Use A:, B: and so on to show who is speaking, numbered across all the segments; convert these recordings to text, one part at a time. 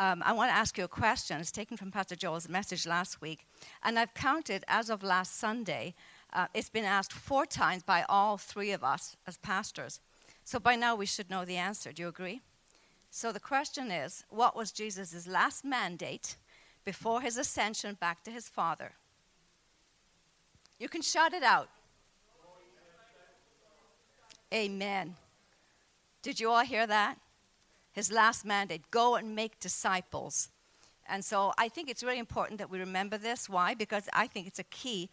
A: um, I want to ask you a question. It's taken from Pastor Joel's message last week. And I've counted as of last Sunday, uh, it's been asked four times by all three of us as pastors. So by now we should know the answer. Do you agree? So the question is what was Jesus' last mandate before his ascension back to his Father? You can shout it out. Amen. Did you all hear that? His last mandate go and make disciples. And so I think it's really important that we remember this. Why? Because I think it's a key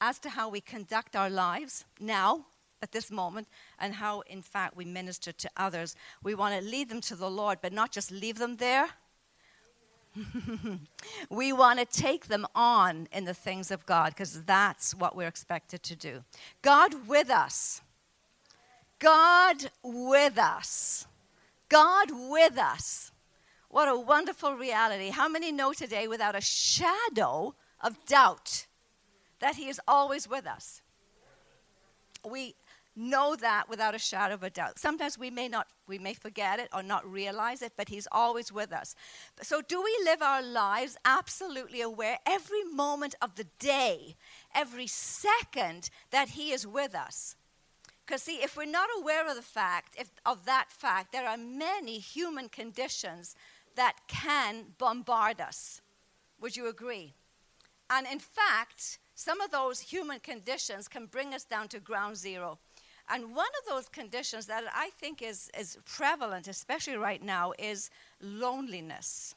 A: as to how we conduct our lives now, at this moment, and how, in fact, we minister to others. We want to lead them to the Lord, but not just leave them there. we want to take them on in the things of God because that's what we're expected to do. God with us. God with us. God with us. What a wonderful reality. How many know today without a shadow of doubt that He is always with us? We know that without a shadow of a doubt. Sometimes we may not we may forget it or not realize it, but he's always with us. So do we live our lives absolutely aware every moment of the day, every second that he is with us? Because, see, if we're not aware of the fact, if, of that fact, there are many human conditions that can bombard us. Would you agree? And in fact, some of those human conditions can bring us down to ground zero. And one of those conditions that I think is, is prevalent, especially right now, is loneliness.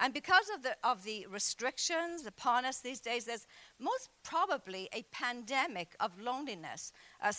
A: And because of the, of the restrictions upon us these days, there's most probably a pandemic of loneliness. Uh,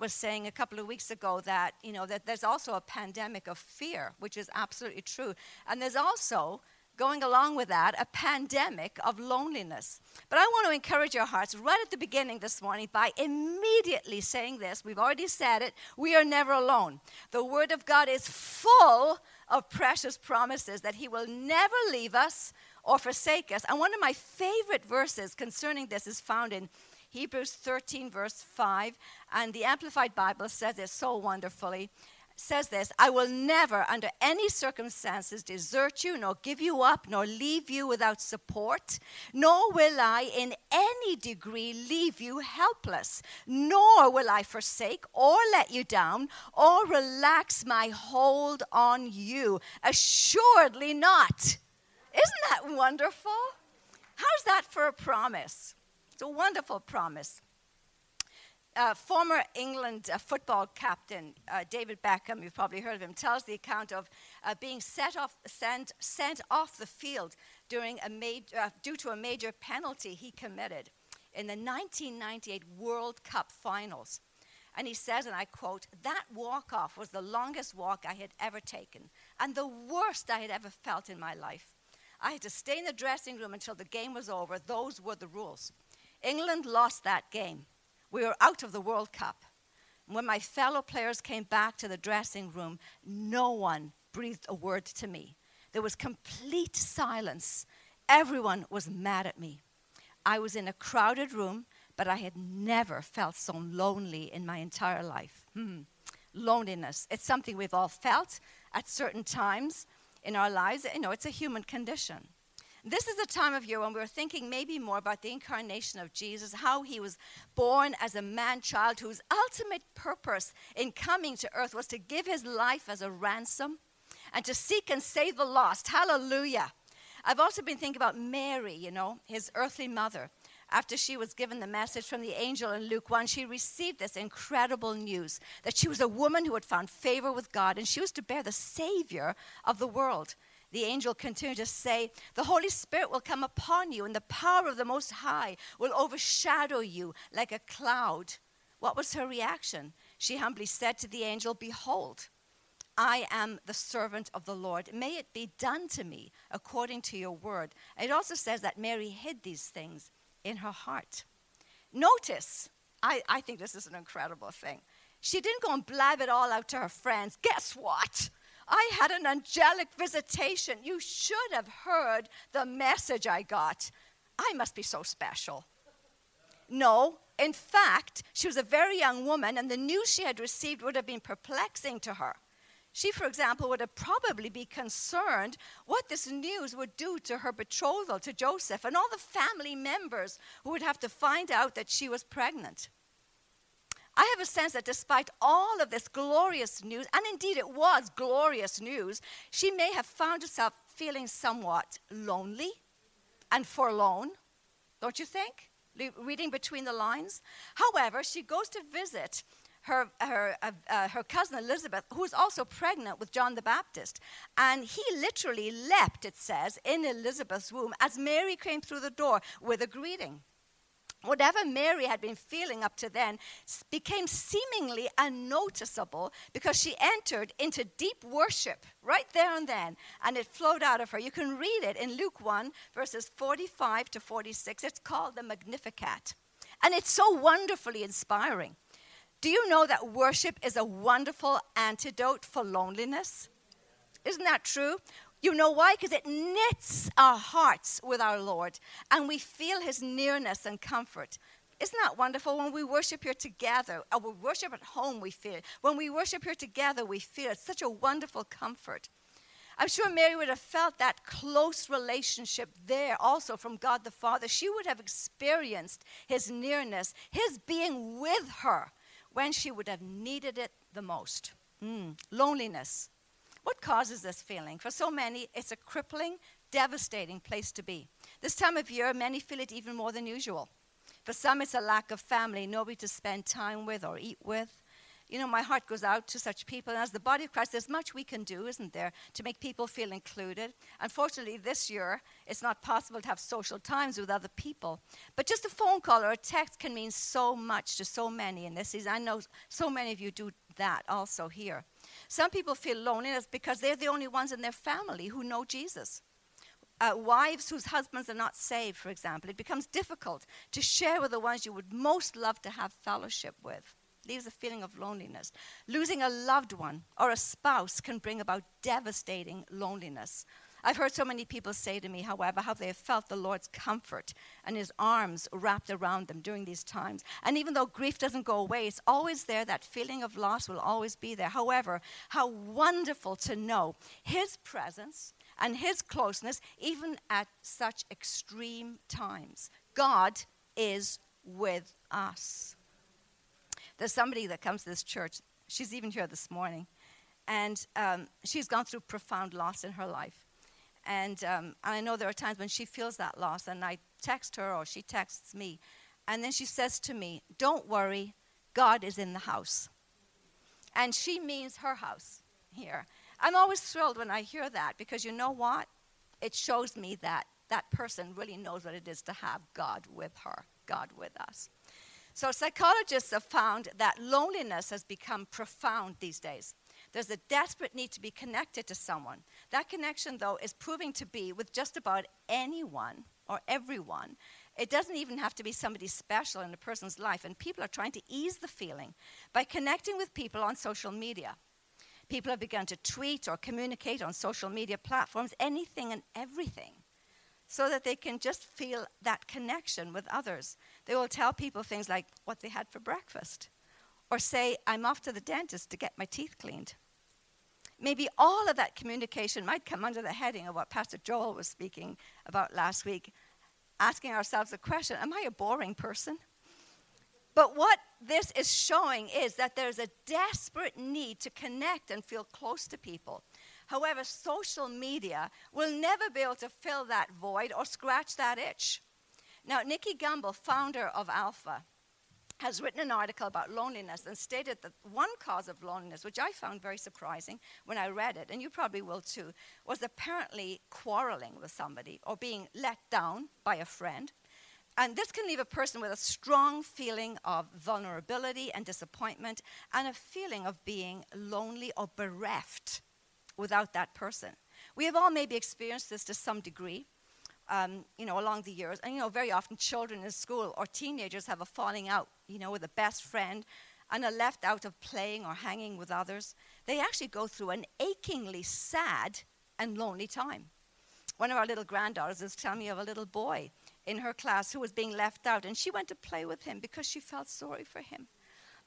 A: was saying a couple of weeks ago that, you know, that there's also a pandemic of fear, which is absolutely true. And there's also going along with that, a pandemic of loneliness. But I want to encourage your hearts right at the beginning this morning by immediately saying this. We've already said it. We are never alone. The Word of God is full of precious promises that He will never leave us or forsake us. And one of my favorite verses concerning this is found in Hebrews 13, verse 5. And the Amplified Bible says it so wonderfully says this I will never, under any circumstances, desert you, nor give you up, nor leave you without support, nor will I in any degree leave you helpless, nor will I forsake or let you down or relax my hold on you. Assuredly not. Isn't that wonderful? How's that for a promise? It's a wonderful promise uh, former England uh, football captain uh, David Beckham, you've probably heard of him, tells the account of uh, being set off, sent, sent off the field during a ma- uh, due to a major penalty he committed in the 1998 World Cup finals. And he says, and I quote, that walk off was the longest walk I had ever taken and the worst I had ever felt in my life. I had to stay in the dressing room until the game was over. Those were the rules. England lost that game. We were out of the World Cup. When my fellow players came back to the dressing room, no one breathed a word to me. There was complete silence. Everyone was mad at me. I was in a crowded room, but I had never felt so lonely in my entire life. Hmm. Loneliness. It's something we've all felt at certain times in our lives. You know, it's a human condition. This is a time of year when we're thinking maybe more about the incarnation of Jesus, how he was born as a man child whose ultimate purpose in coming to earth was to give his life as a ransom and to seek and save the lost. Hallelujah. I've also been thinking about Mary, you know, his earthly mother. After she was given the message from the angel in Luke 1, she received this incredible news that she was a woman who had found favor with God and she was to bear the Savior of the world the angel continued to say, The Holy Spirit will come upon you, and the power of the Most High will overshadow you like a cloud. What was her reaction? She humbly said to the angel, Behold, I am the servant of the Lord. May it be done to me according to your word. It also says that Mary hid these things in her heart. Notice, I, I think this is an incredible thing. She didn't go and blab it all out to her friends. Guess what? I had an angelic visitation. You should have heard the message I got. I must be so special. No, in fact, she was a very young woman, and the news she had received would have been perplexing to her. She, for example, would have probably be concerned what this news would do to her betrothal to Joseph and all the family members who would have to find out that she was pregnant. I have a sense that despite all of this glorious news, and indeed it was glorious news, she may have found herself feeling somewhat lonely and forlorn, don't you think? Reading between the lines. However, she goes to visit her, her, uh, uh, her cousin Elizabeth, who is also pregnant with John the Baptist. And he literally leapt, it says, in Elizabeth's womb as Mary came through the door with a greeting. Whatever Mary had been feeling up to then became seemingly unnoticeable because she entered into deep worship right there and then, and it flowed out of her. You can read it in Luke 1, verses 45 to 46. It's called the Magnificat. And it's so wonderfully inspiring. Do you know that worship is a wonderful antidote for loneliness? Isn't that true? You know why? Because it knits our hearts with our Lord and we feel his nearness and comfort. Isn't that wonderful? When we worship here together, or we worship at home, we feel. When we worship here together, we feel it. Such a wonderful comfort. I'm sure Mary would have felt that close relationship there also from God the Father. She would have experienced his nearness, his being with her when she would have needed it the most. Mm, loneliness. What causes this feeling? For so many, it's a crippling, devastating place to be. This time of year, many feel it even more than usual. For some, it's a lack of family, nobody to spend time with or eat with. You know, my heart goes out to such people. And as the body of Christ, there's much we can do, isn't there, to make people feel included. Unfortunately, this year, it's not possible to have social times with other people. But just a phone call or a text can mean so much to so many in this season. I know so many of you do that also here. Some people feel loneliness because they're the only ones in their family who know Jesus. Uh, wives whose husbands are not saved, for example, it becomes difficult to share with the ones you would most love to have fellowship with. Leaves a feeling of loneliness. Losing a loved one or a spouse can bring about devastating loneliness. I've heard so many people say to me, however, how they have felt the Lord's comfort and his arms wrapped around them during these times. And even though grief doesn't go away, it's always there. That feeling of loss will always be there. However, how wonderful to know his presence and his closeness, even at such extreme times. God is with us. There's somebody that comes to this church, she's even here this morning, and um, she's gone through profound loss in her life. And um, I know there are times when she feels that loss, and I text her or she texts me. And then she says to me, Don't worry, God is in the house. And she means her house here. I'm always thrilled when I hear that because you know what? It shows me that that person really knows what it is to have God with her, God with us. So, psychologists have found that loneliness has become profound these days. There's a desperate need to be connected to someone. That connection, though, is proving to be with just about anyone or everyone. It doesn't even have to be somebody special in a person's life. And people are trying to ease the feeling by connecting with people on social media. People have begun to tweet or communicate on social media platforms, anything and everything, so that they can just feel that connection with others. They will tell people things like what they had for breakfast, or say, I'm off to the dentist to get my teeth cleaned maybe all of that communication might come under the heading of what Pastor Joel was speaking about last week, asking ourselves the question Am I a boring person? But what this is showing is that there's a desperate need to connect and feel close to people. However, social media will never be able to fill that void or scratch that itch. Now, Nicky Gumbel, founder of Alpha, has written an article about loneliness and stated that one cause of loneliness, which I found very surprising when I read it, and you probably will too, was apparently quarreling with somebody or being let down by a friend. And this can leave a person with a strong feeling of vulnerability and disappointment and a feeling of being lonely or bereft without that person. We have all maybe experienced this to some degree um, you know, along the years. And, you know, very often children in school or teenagers have a falling out, you know, with a best friend and are left out of playing or hanging with others. They actually go through an achingly sad and lonely time. One of our little granddaughters is telling me of a little boy in her class who was being left out, and she went to play with him because she felt sorry for him.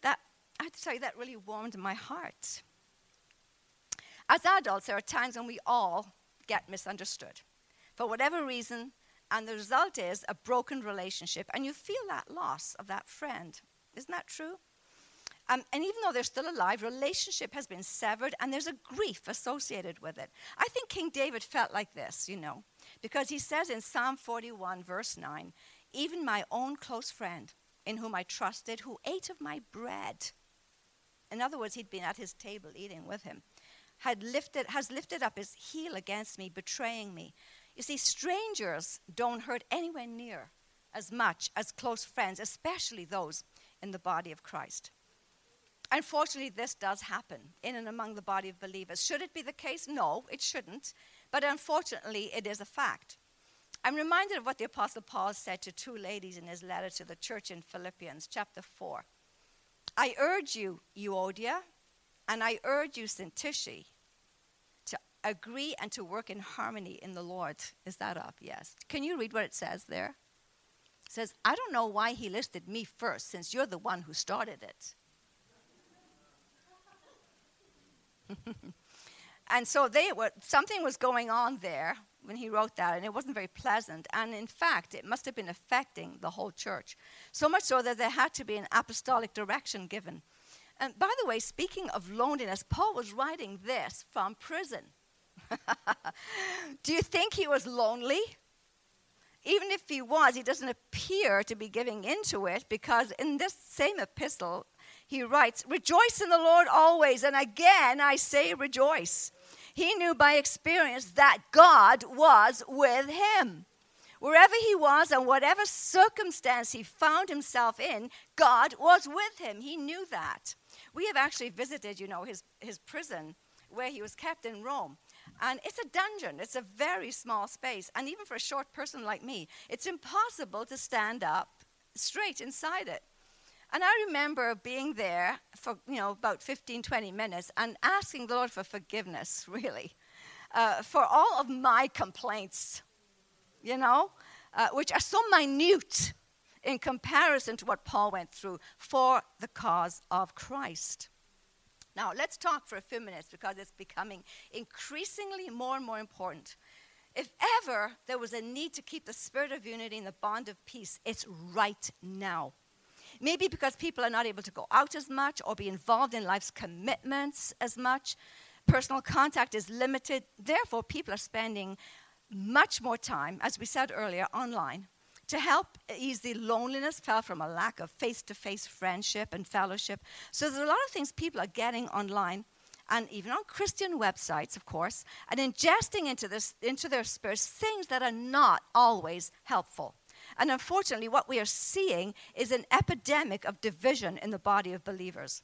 A: That, I have to tell you, that really warmed my heart. As adults, there are times when we all get misunderstood for whatever reason, and the result is a broken relationship, and you feel that loss of that friend. Isn't that true? Um, and even though they're still alive, relationship has been severed, and there's a grief associated with it. I think King David felt like this, you know, because he says in Psalm 41, verse 9, even my own close friend, in whom I trusted, who ate of my bread. In other words, he'd been at his table eating with him, had lifted, has lifted up his heel against me, betraying me. You see, strangers don't hurt anywhere near as much as close friends, especially those in the body of Christ. Unfortunately, this does happen in and among the body of believers. Should it be the case? No, it shouldn't. But unfortunately, it is a fact. I'm reminded of what the Apostle Paul said to two ladies in his letter to the church in Philippians, chapter 4. I urge you, Euodia, and I urge you, to agree and to work in harmony in the Lord. Is that up? Yes. Can you read what it says there? It says, I don't know why he listed me first, since you're the one who started it. and so they were, something was going on there when he wrote that, and it wasn't very pleasant. And in fact, it must have been affecting the whole church. So much so that there had to be an apostolic direction given. And by the way, speaking of loneliness, Paul was writing this from prison. Do you think he was lonely? Even if he was, he doesn't appear to be giving into it because in this same epistle, he writes, Rejoice in the Lord always. And again, I say rejoice. He knew by experience that God was with him. Wherever he was and whatever circumstance he found himself in, God was with him. He knew that. We have actually visited, you know, his, his prison where he was kept in Rome. And it's a dungeon, it's a very small space. And even for a short person like me, it's impossible to stand up straight inside it. And I remember being there for, you know, about 15, 20 minutes and asking the Lord for forgiveness, really, uh, for all of my complaints, you know, uh, which are so minute in comparison to what Paul went through for the cause of Christ. Now, let's talk for a few minutes because it's becoming increasingly more and more important. If ever there was a need to keep the spirit of unity and the bond of peace, it's right now. Maybe because people are not able to go out as much or be involved in life's commitments as much. Personal contact is limited. Therefore, people are spending much more time, as we said earlier, online to help ease the loneliness felt from a lack of face to face friendship and fellowship. So there's a lot of things people are getting online and even on Christian websites, of course, and ingesting into, this, into their spirits things that are not always helpful. And unfortunately, what we are seeing is an epidemic of division in the body of believers.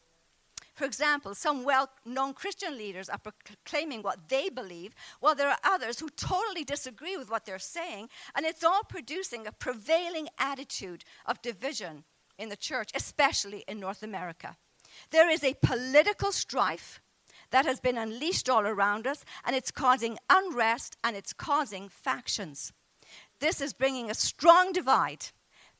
A: For example, some well known Christian leaders are proclaiming what they believe, while there are others who totally disagree with what they're saying, and it's all producing a prevailing attitude of division in the church, especially in North America. There is a political strife that has been unleashed all around us, and it's causing unrest and it's causing factions. This is bringing a strong divide.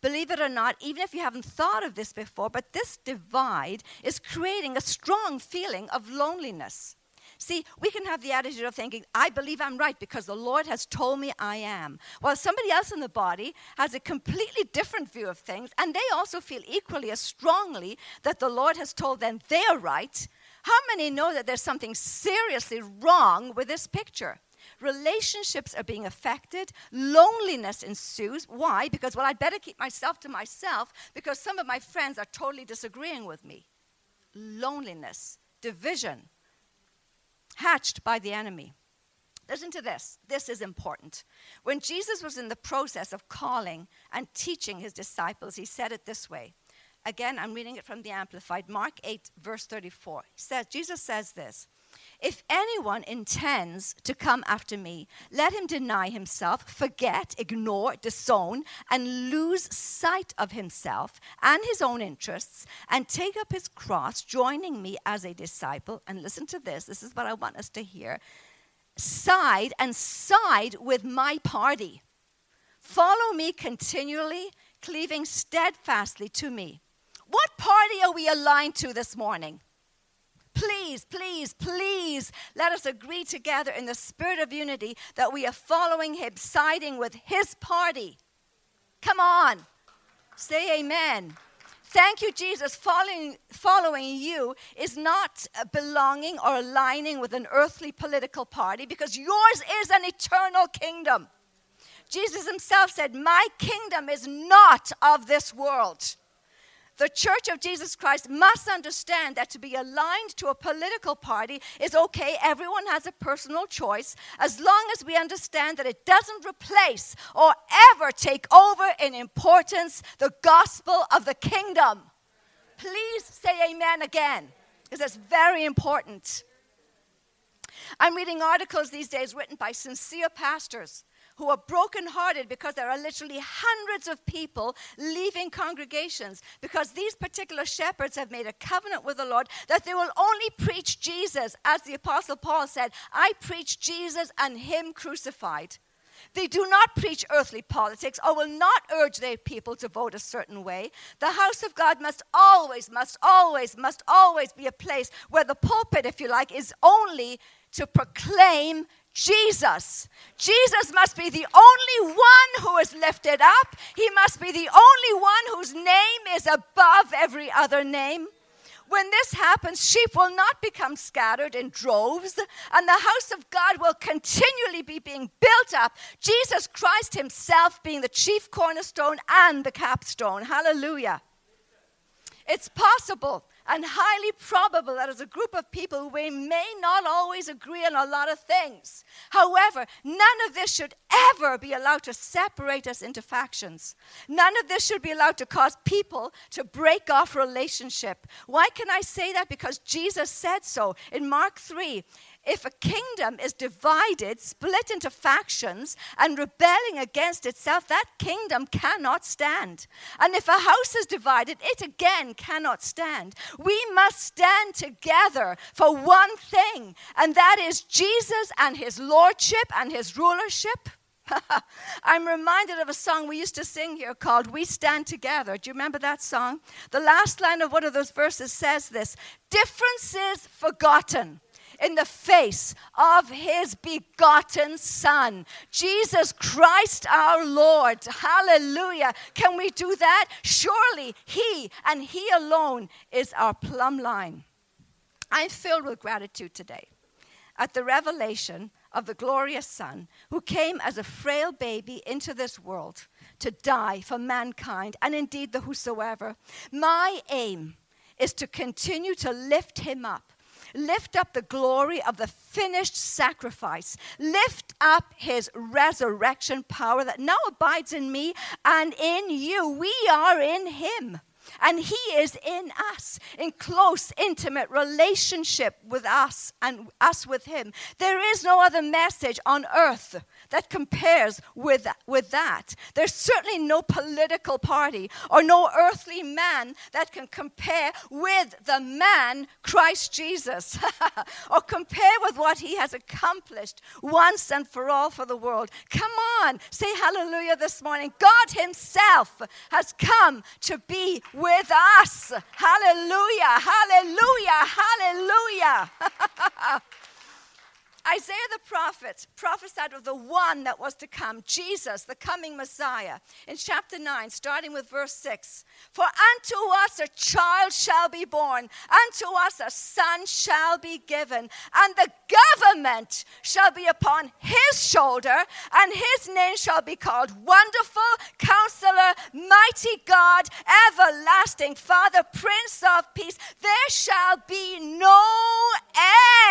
A: Believe it or not, even if you haven't thought of this before, but this divide is creating a strong feeling of loneliness. See, we can have the attitude of thinking, I believe I'm right because the Lord has told me I am. While somebody else in the body has a completely different view of things, and they also feel equally as strongly that the Lord has told them they're right. How many know that there's something seriously wrong with this picture? Relationships are being affected, loneliness ensues. Why? Because, well, I'd better keep myself to myself because some of my friends are totally disagreeing with me. Loneliness, division, hatched by the enemy. Listen to this. This is important. When Jesus was in the process of calling and teaching his disciples, he said it this way. Again, I'm reading it from the Amplified, Mark 8, verse 34. He says, Jesus says this if anyone intends to come after me, let him deny himself, forget, ignore, disown, and lose sight of himself and his own interests, and take up his cross, joining me as a disciple. And listen to this this is what I want us to hear side and side with my party. Follow me continually, cleaving steadfastly to me. What party are we aligned to this morning? Please, please, please let us agree together in the spirit of unity that we are following him, siding with his party. Come on. Say amen. Thank you, Jesus. Following, following you is not uh, belonging or aligning with an earthly political party because yours is an eternal kingdom. Jesus himself said, My kingdom is not of this world. The Church of Jesus Christ must understand that to be aligned to a political party is okay. Everyone has a personal choice as long as we understand that it doesn't replace or ever take over in importance the gospel of the kingdom. Please say amen again, because that's very important. I'm reading articles these days written by sincere pastors who are brokenhearted because there are literally hundreds of people leaving congregations because these particular shepherds have made a covenant with the Lord that they will only preach Jesus. As the Apostle Paul said, I preach Jesus and Him crucified. They do not preach earthly politics or will not urge their people to vote a certain way. The house of God must always, must always, must always be a place where the pulpit, if you like, is only to proclaim Jesus. Jesus must be the only one who is lifted up. He must be the only one whose name is above every other name. When this happens, sheep will not become scattered in droves, and the house of God will continually be being built up. Jesus Christ Himself being the chief cornerstone and the capstone. Hallelujah. It's possible and highly probable that as a group of people we may not always agree on a lot of things. However, none of this should ever be allowed to separate us into factions. None of this should be allowed to cause people to break off relationship. Why can I say that? Because Jesus said so in Mark 3 if a kingdom is divided, split into factions, and rebelling against itself, that kingdom cannot stand. And if a house is divided, it again cannot stand. We must stand together for one thing, and that is Jesus and his lordship and his rulership. I'm reminded of a song we used to sing here called We Stand Together. Do you remember that song? The last line of one of those verses says this Differences forgotten in the face of his begotten Son, Jesus Christ our Lord. Hallelujah. Can we do that? Surely he and he alone is our plumb line. I'm filled with gratitude today at the revelation of the glorious Son who came as a frail baby into this world to die for mankind and indeed the whosoever. My aim is to continue to lift him up Lift up the glory of the finished sacrifice. Lift up his resurrection power that now abides in me and in you. We are in him. And He is in us, in close, intimate relationship with us and us with Him. There is no other message on earth that compares with, with that. There's certainly no political party or no earthly man that can compare with the man, Christ Jesus, or compare with what He has accomplished once and for all for the world. Come on, say hallelujah this morning. God Himself has come to be with us. Hallelujah, hallelujah, hallelujah. Isaiah the prophet prophesied of the one that was to come, Jesus, the coming Messiah, in chapter 9, starting with verse 6. For unto us a child shall be born, unto us a son shall be given, and the government shall be upon his shoulder, and his name shall be called Wonderful, Counselor, Mighty God, Everlasting Father, Prince of Peace. There shall be no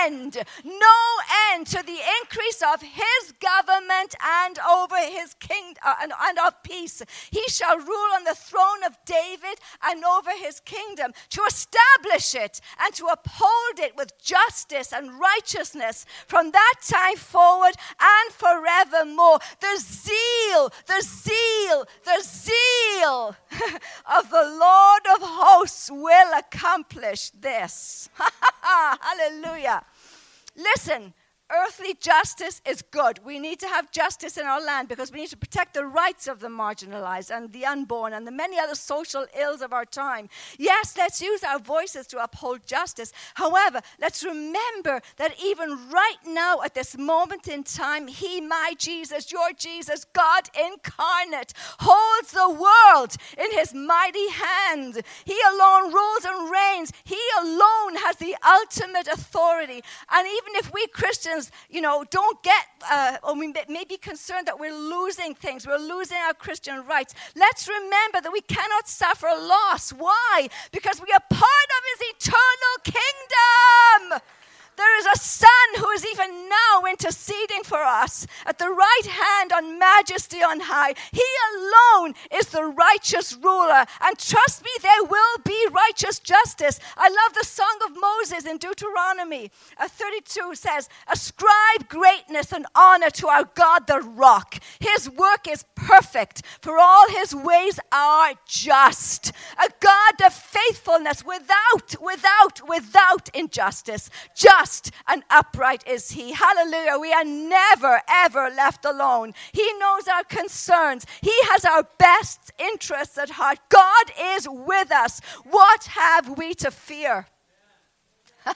A: end, no end to the increase of his government and over his kingdom uh, and, and of peace. He shall rule on the throne of David and over his kingdom to establish it and to uphold it with justice and righteousness from that time forward and forevermore. The zeal, the zeal, the zeal of the Lord of hosts will accomplish this. Hallelujah. Listen, earthly justice is good. We need to have justice in our land because we need to protect the rights of the marginalized and the unborn and the many other social ills of our time. Yes, let's use our voices to uphold justice. However, let's remember that even right now, at this moment in time, He, my Jesus, your Jesus, God incarnate, holds the world in His mighty hand. He alone rules and reigns. He alone has the ultimate authority. And even if we Christians you know, don't get, uh, or we may be concerned that we're losing things, we're losing our Christian rights. Let's remember that we cannot suffer loss. Why? Because we are part of His eternal kingdom. There is a Son who is even now interceding for us at the right hand on majesty on high. He alone is the righteous ruler. And trust me, there will be righteous justice. I love the song of Moses in Deuteronomy uh, 32 says, Ascribe greatness and honor to our God, the rock. His work is perfect, for all his ways are just. A God of faithfulness without, without, without injustice. Just just and upright is He. Hallelujah. We are never, ever left alone. He knows our concerns, He has our best interests at heart. God is with us. What have we to fear?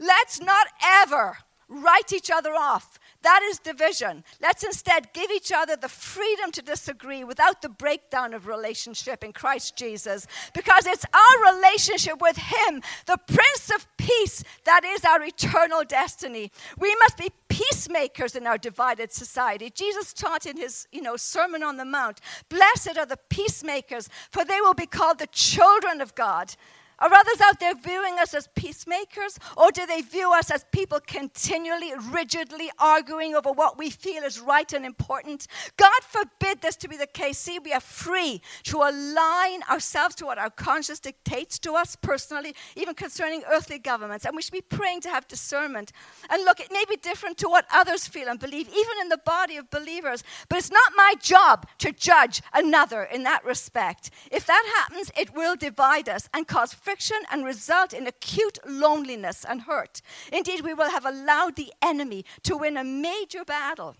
A: Let's not ever write each other off. That is division. Let's instead give each other the freedom to disagree without the breakdown of relationship in Christ Jesus, because it's our relationship with Him, the Prince of Peace, that is our eternal destiny. We must be peacemakers in our divided society. Jesus taught in his, you know, Sermon on the Mount, "Blessed are the peacemakers, for they will be called the children of God." Are others out there viewing us as peacemakers? Or do they view us as people continually, rigidly arguing over what we feel is right and important? God forbid this to be the case. See, we are free to align ourselves to what our conscience dictates to us personally, even concerning earthly governments. And we should be praying to have discernment. And look, it may be different to what others feel and believe, even in the body of believers. But it's not my job to judge another in that respect. If that happens, it will divide us and cause and result in acute loneliness and hurt. Indeed, we will have allowed the enemy to win a major battle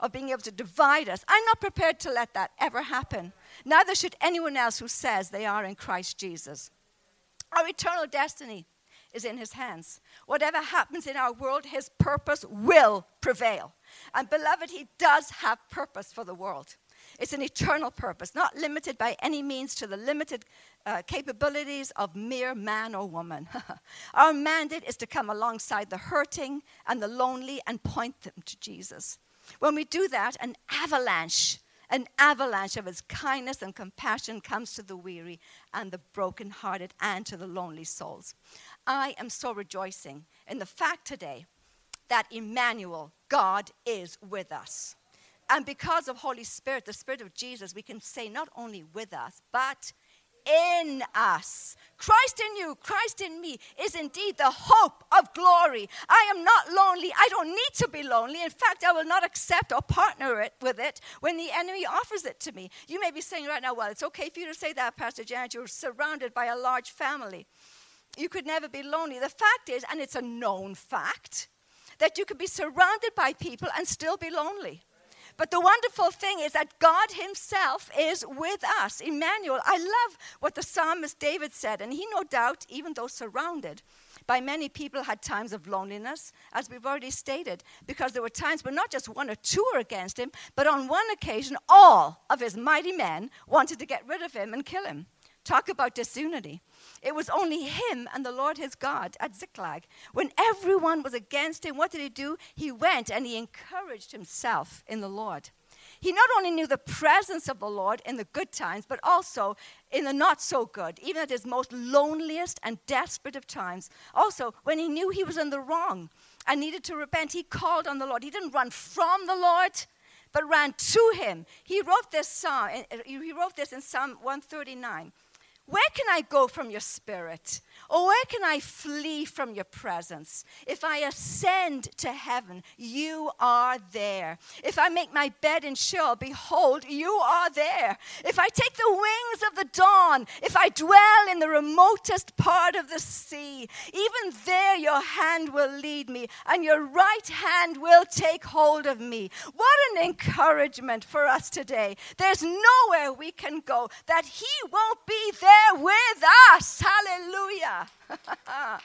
A: of being able to divide us. I'm not prepared to let that ever happen. Neither should anyone else who says they are in Christ Jesus. Our eternal destiny is in his hands. Whatever happens in our world, his purpose will prevail. And beloved, he does have purpose for the world. It's an eternal purpose, not limited by any means to the limited uh, capabilities of mere man or woman. Our mandate is to come alongside the hurting and the lonely and point them to Jesus. When we do that, an avalanche, an avalanche of his kindness and compassion comes to the weary and the brokenhearted and to the lonely souls. I am so rejoicing in the fact today that Emmanuel, God is with us. And because of Holy Spirit, the Spirit of Jesus, we can say not only with us, but in us. Christ in you, Christ in me is indeed the hope of glory. I am not lonely. I don't need to be lonely. In fact, I will not accept or partner it with it when the enemy offers it to me. You may be saying right now, well, it's okay for you to say that, Pastor Janet. You're surrounded by a large family. You could never be lonely. The fact is, and it's a known fact, that you could be surrounded by people and still be lonely. But the wonderful thing is that God Himself is with us. Emmanuel, I love what the psalmist David said, and he no doubt, even though surrounded by many people, had times of loneliness, as we've already stated, because there were times when not just one or two were against him, but on one occasion, all of his mighty men wanted to get rid of him and kill him. Talk about disunity. It was only him and the Lord his God at Ziklag. When everyone was against him, what did he do? He went and he encouraged himself in the Lord. He not only knew the presence of the Lord in the good times, but also in the not so good, even at his most loneliest and desperate of times. Also, when he knew he was in the wrong and needed to repent, he called on the Lord. He didn't run from the Lord, but ran to him. He wrote this psalm, he wrote this in Psalm 139. Where can I go from your spirit? Or where can I flee from your presence? If I ascend to heaven, you are there. If I make my bed in Sheol, behold, you are there. If I take the wings of the dawn, if I dwell in the remotest part of the sea, even there your hand will lead me, and your right hand will take hold of me. What an encouragement for us today. There's nowhere we can go that He won't be there with us. Hallelujah.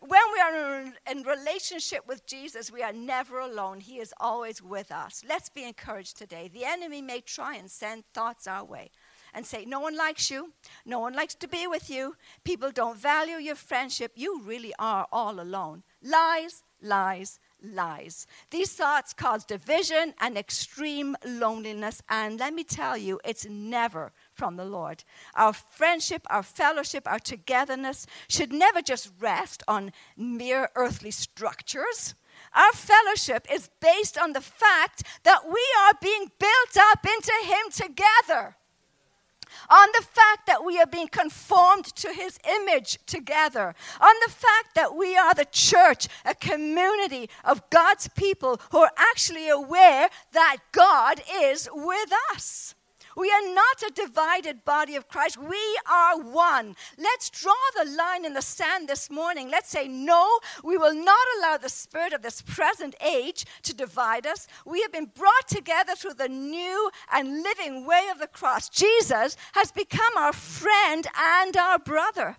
A: when we are in relationship with Jesus, we are never alone. He is always with us. Let's be encouraged today. The enemy may try and send thoughts our way and say, No one likes you. No one likes to be with you. People don't value your friendship. You really are all alone. Lies, lies, lies. These thoughts cause division and extreme loneliness. And let me tell you, it's never from the Lord. Our friendship, our fellowship, our togetherness should never just rest on mere earthly structures. Our fellowship is based on the fact that we are being built up into Him together on the fact that we are being conformed to his image together, on the fact that we are the church, a community of God's people who are actually aware that God is with us. We are not a divided body of Christ. We are one. Let's draw the line in the sand this morning. Let's say, no, we will not allow the spirit of this present age to divide us. We have been brought together through the new and living way of the cross. Jesus has become our friend and our brother.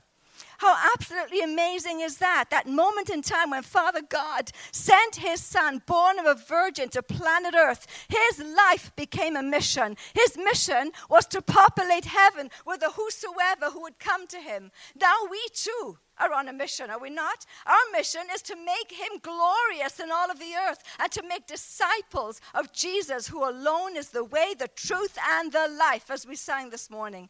A: How absolutely amazing is that? That moment in time when Father God sent his son, born of a virgin, to planet Earth. His life became a mission. His mission was to populate heaven with the whosoever who would come to him. Now we too are on a mission, are we not? Our mission is to make him glorious in all of the earth and to make disciples of Jesus, who alone is the way, the truth, and the life, as we sang this morning.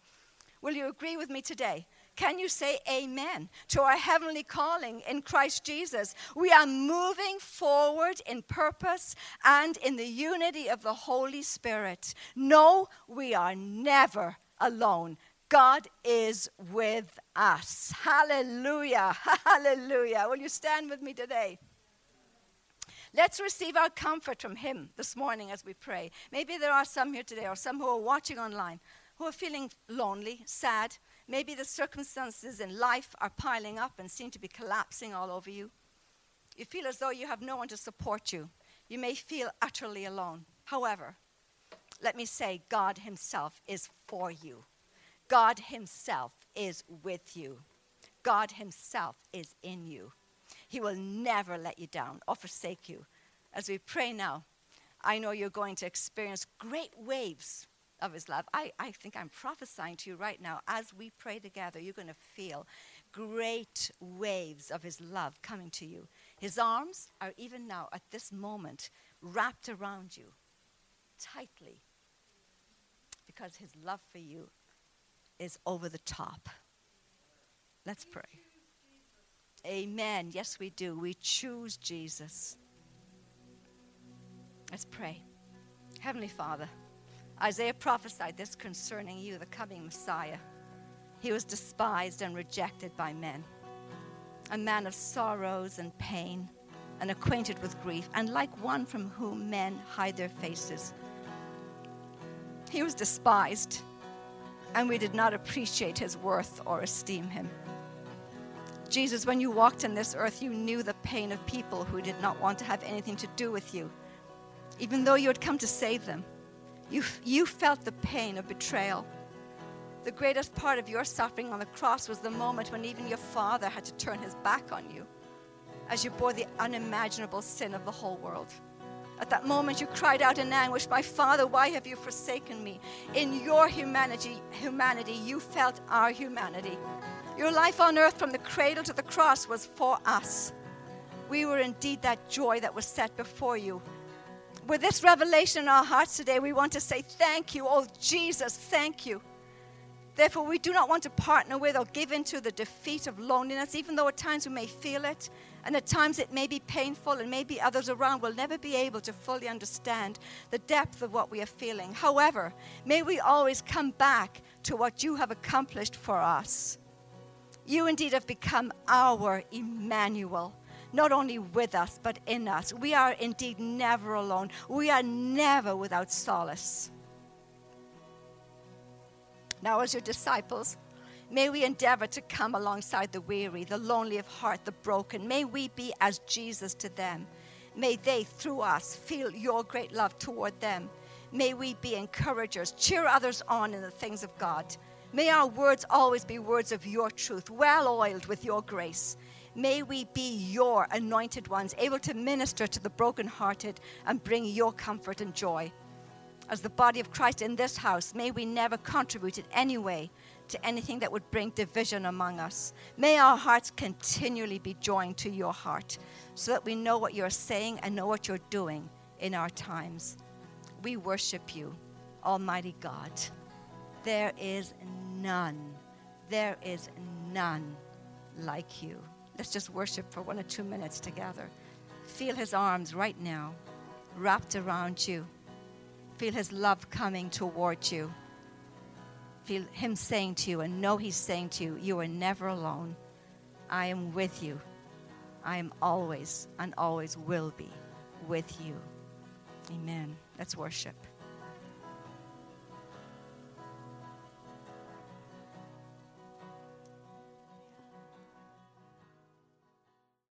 A: Will you agree with me today? Can you say amen to our heavenly calling in Christ Jesus? We are moving forward in purpose and in the unity of the Holy Spirit. No, we are never alone. God is with us. Hallelujah. Hallelujah. Will you stand with me today? Let's receive our comfort from Him this morning as we pray. Maybe there are some here today or some who are watching online who are feeling lonely, sad, Maybe the circumstances in life are piling up and seem to be collapsing all over you. You feel as though you have no one to support you. You may feel utterly alone. However, let me say, God Himself is for you. God Himself is with you. God Himself is in you. He will never let you down or forsake you. As we pray now, I know you're going to experience great waves of his love. I, I think I'm prophesying to you right now. As we pray together, you're going to feel great waves of his love coming to you. His arms are even now, at this moment, wrapped around you tightly because his love for you is over the top. Let's pray. Amen. Yes, we do. We choose Jesus. Let's pray. Heavenly Father, Isaiah prophesied this concerning you, the coming Messiah. He was despised and rejected by men, a man of sorrows and pain, and acquainted with grief, and like one from whom men hide their faces. He was despised, and we did not appreciate his worth or esteem him. Jesus, when you walked on this earth, you knew the pain of people who did not want to have anything to do with you, even though you had come to save them. You, you felt the pain of betrayal. The greatest part of your suffering on the cross was the moment when even your father had to turn his back on you as you bore the unimaginable sin of the whole world. At that moment, you cried out in anguish, My Father, why have you forsaken me? In your humanity, humanity, you felt our humanity. Your life on earth from the cradle to the cross was for us. We were indeed that joy that was set before you with this revelation in our hearts today, we want to say thank you. Oh, Jesus, thank you. Therefore, we do not want to partner with or give into the defeat of loneliness, even though at times we may feel it, and at times it may be painful, and maybe others around will never be able to fully understand the depth of what we are feeling. However, may we always come back to what you have accomplished for us. You indeed have become our Emmanuel, not only with us, but in us. We are indeed never alone. We are never without solace. Now, as your disciples, may we endeavor to come alongside the weary, the lonely of heart, the broken. May we be as Jesus to them. May they, through us, feel your great love toward them. May we be encouragers, cheer others on in the things of God. May our words always be words of your truth, well oiled with your grace. May we be your anointed ones, able to minister to the brokenhearted and bring your comfort and joy. As the body of Christ in this house, may we never contribute in any way to anything that would bring division among us. May our hearts continually be joined to your heart so that we know what you're saying and know what you're doing in our times. We worship you, Almighty God. There is none, there is none like you. Let's just worship for one or two minutes together. Feel his arms right now wrapped around you. Feel his love coming toward you. Feel him saying to you, and know he's saying to you, You are never alone. I am with you. I am always and always will be with you. Amen. Let's worship.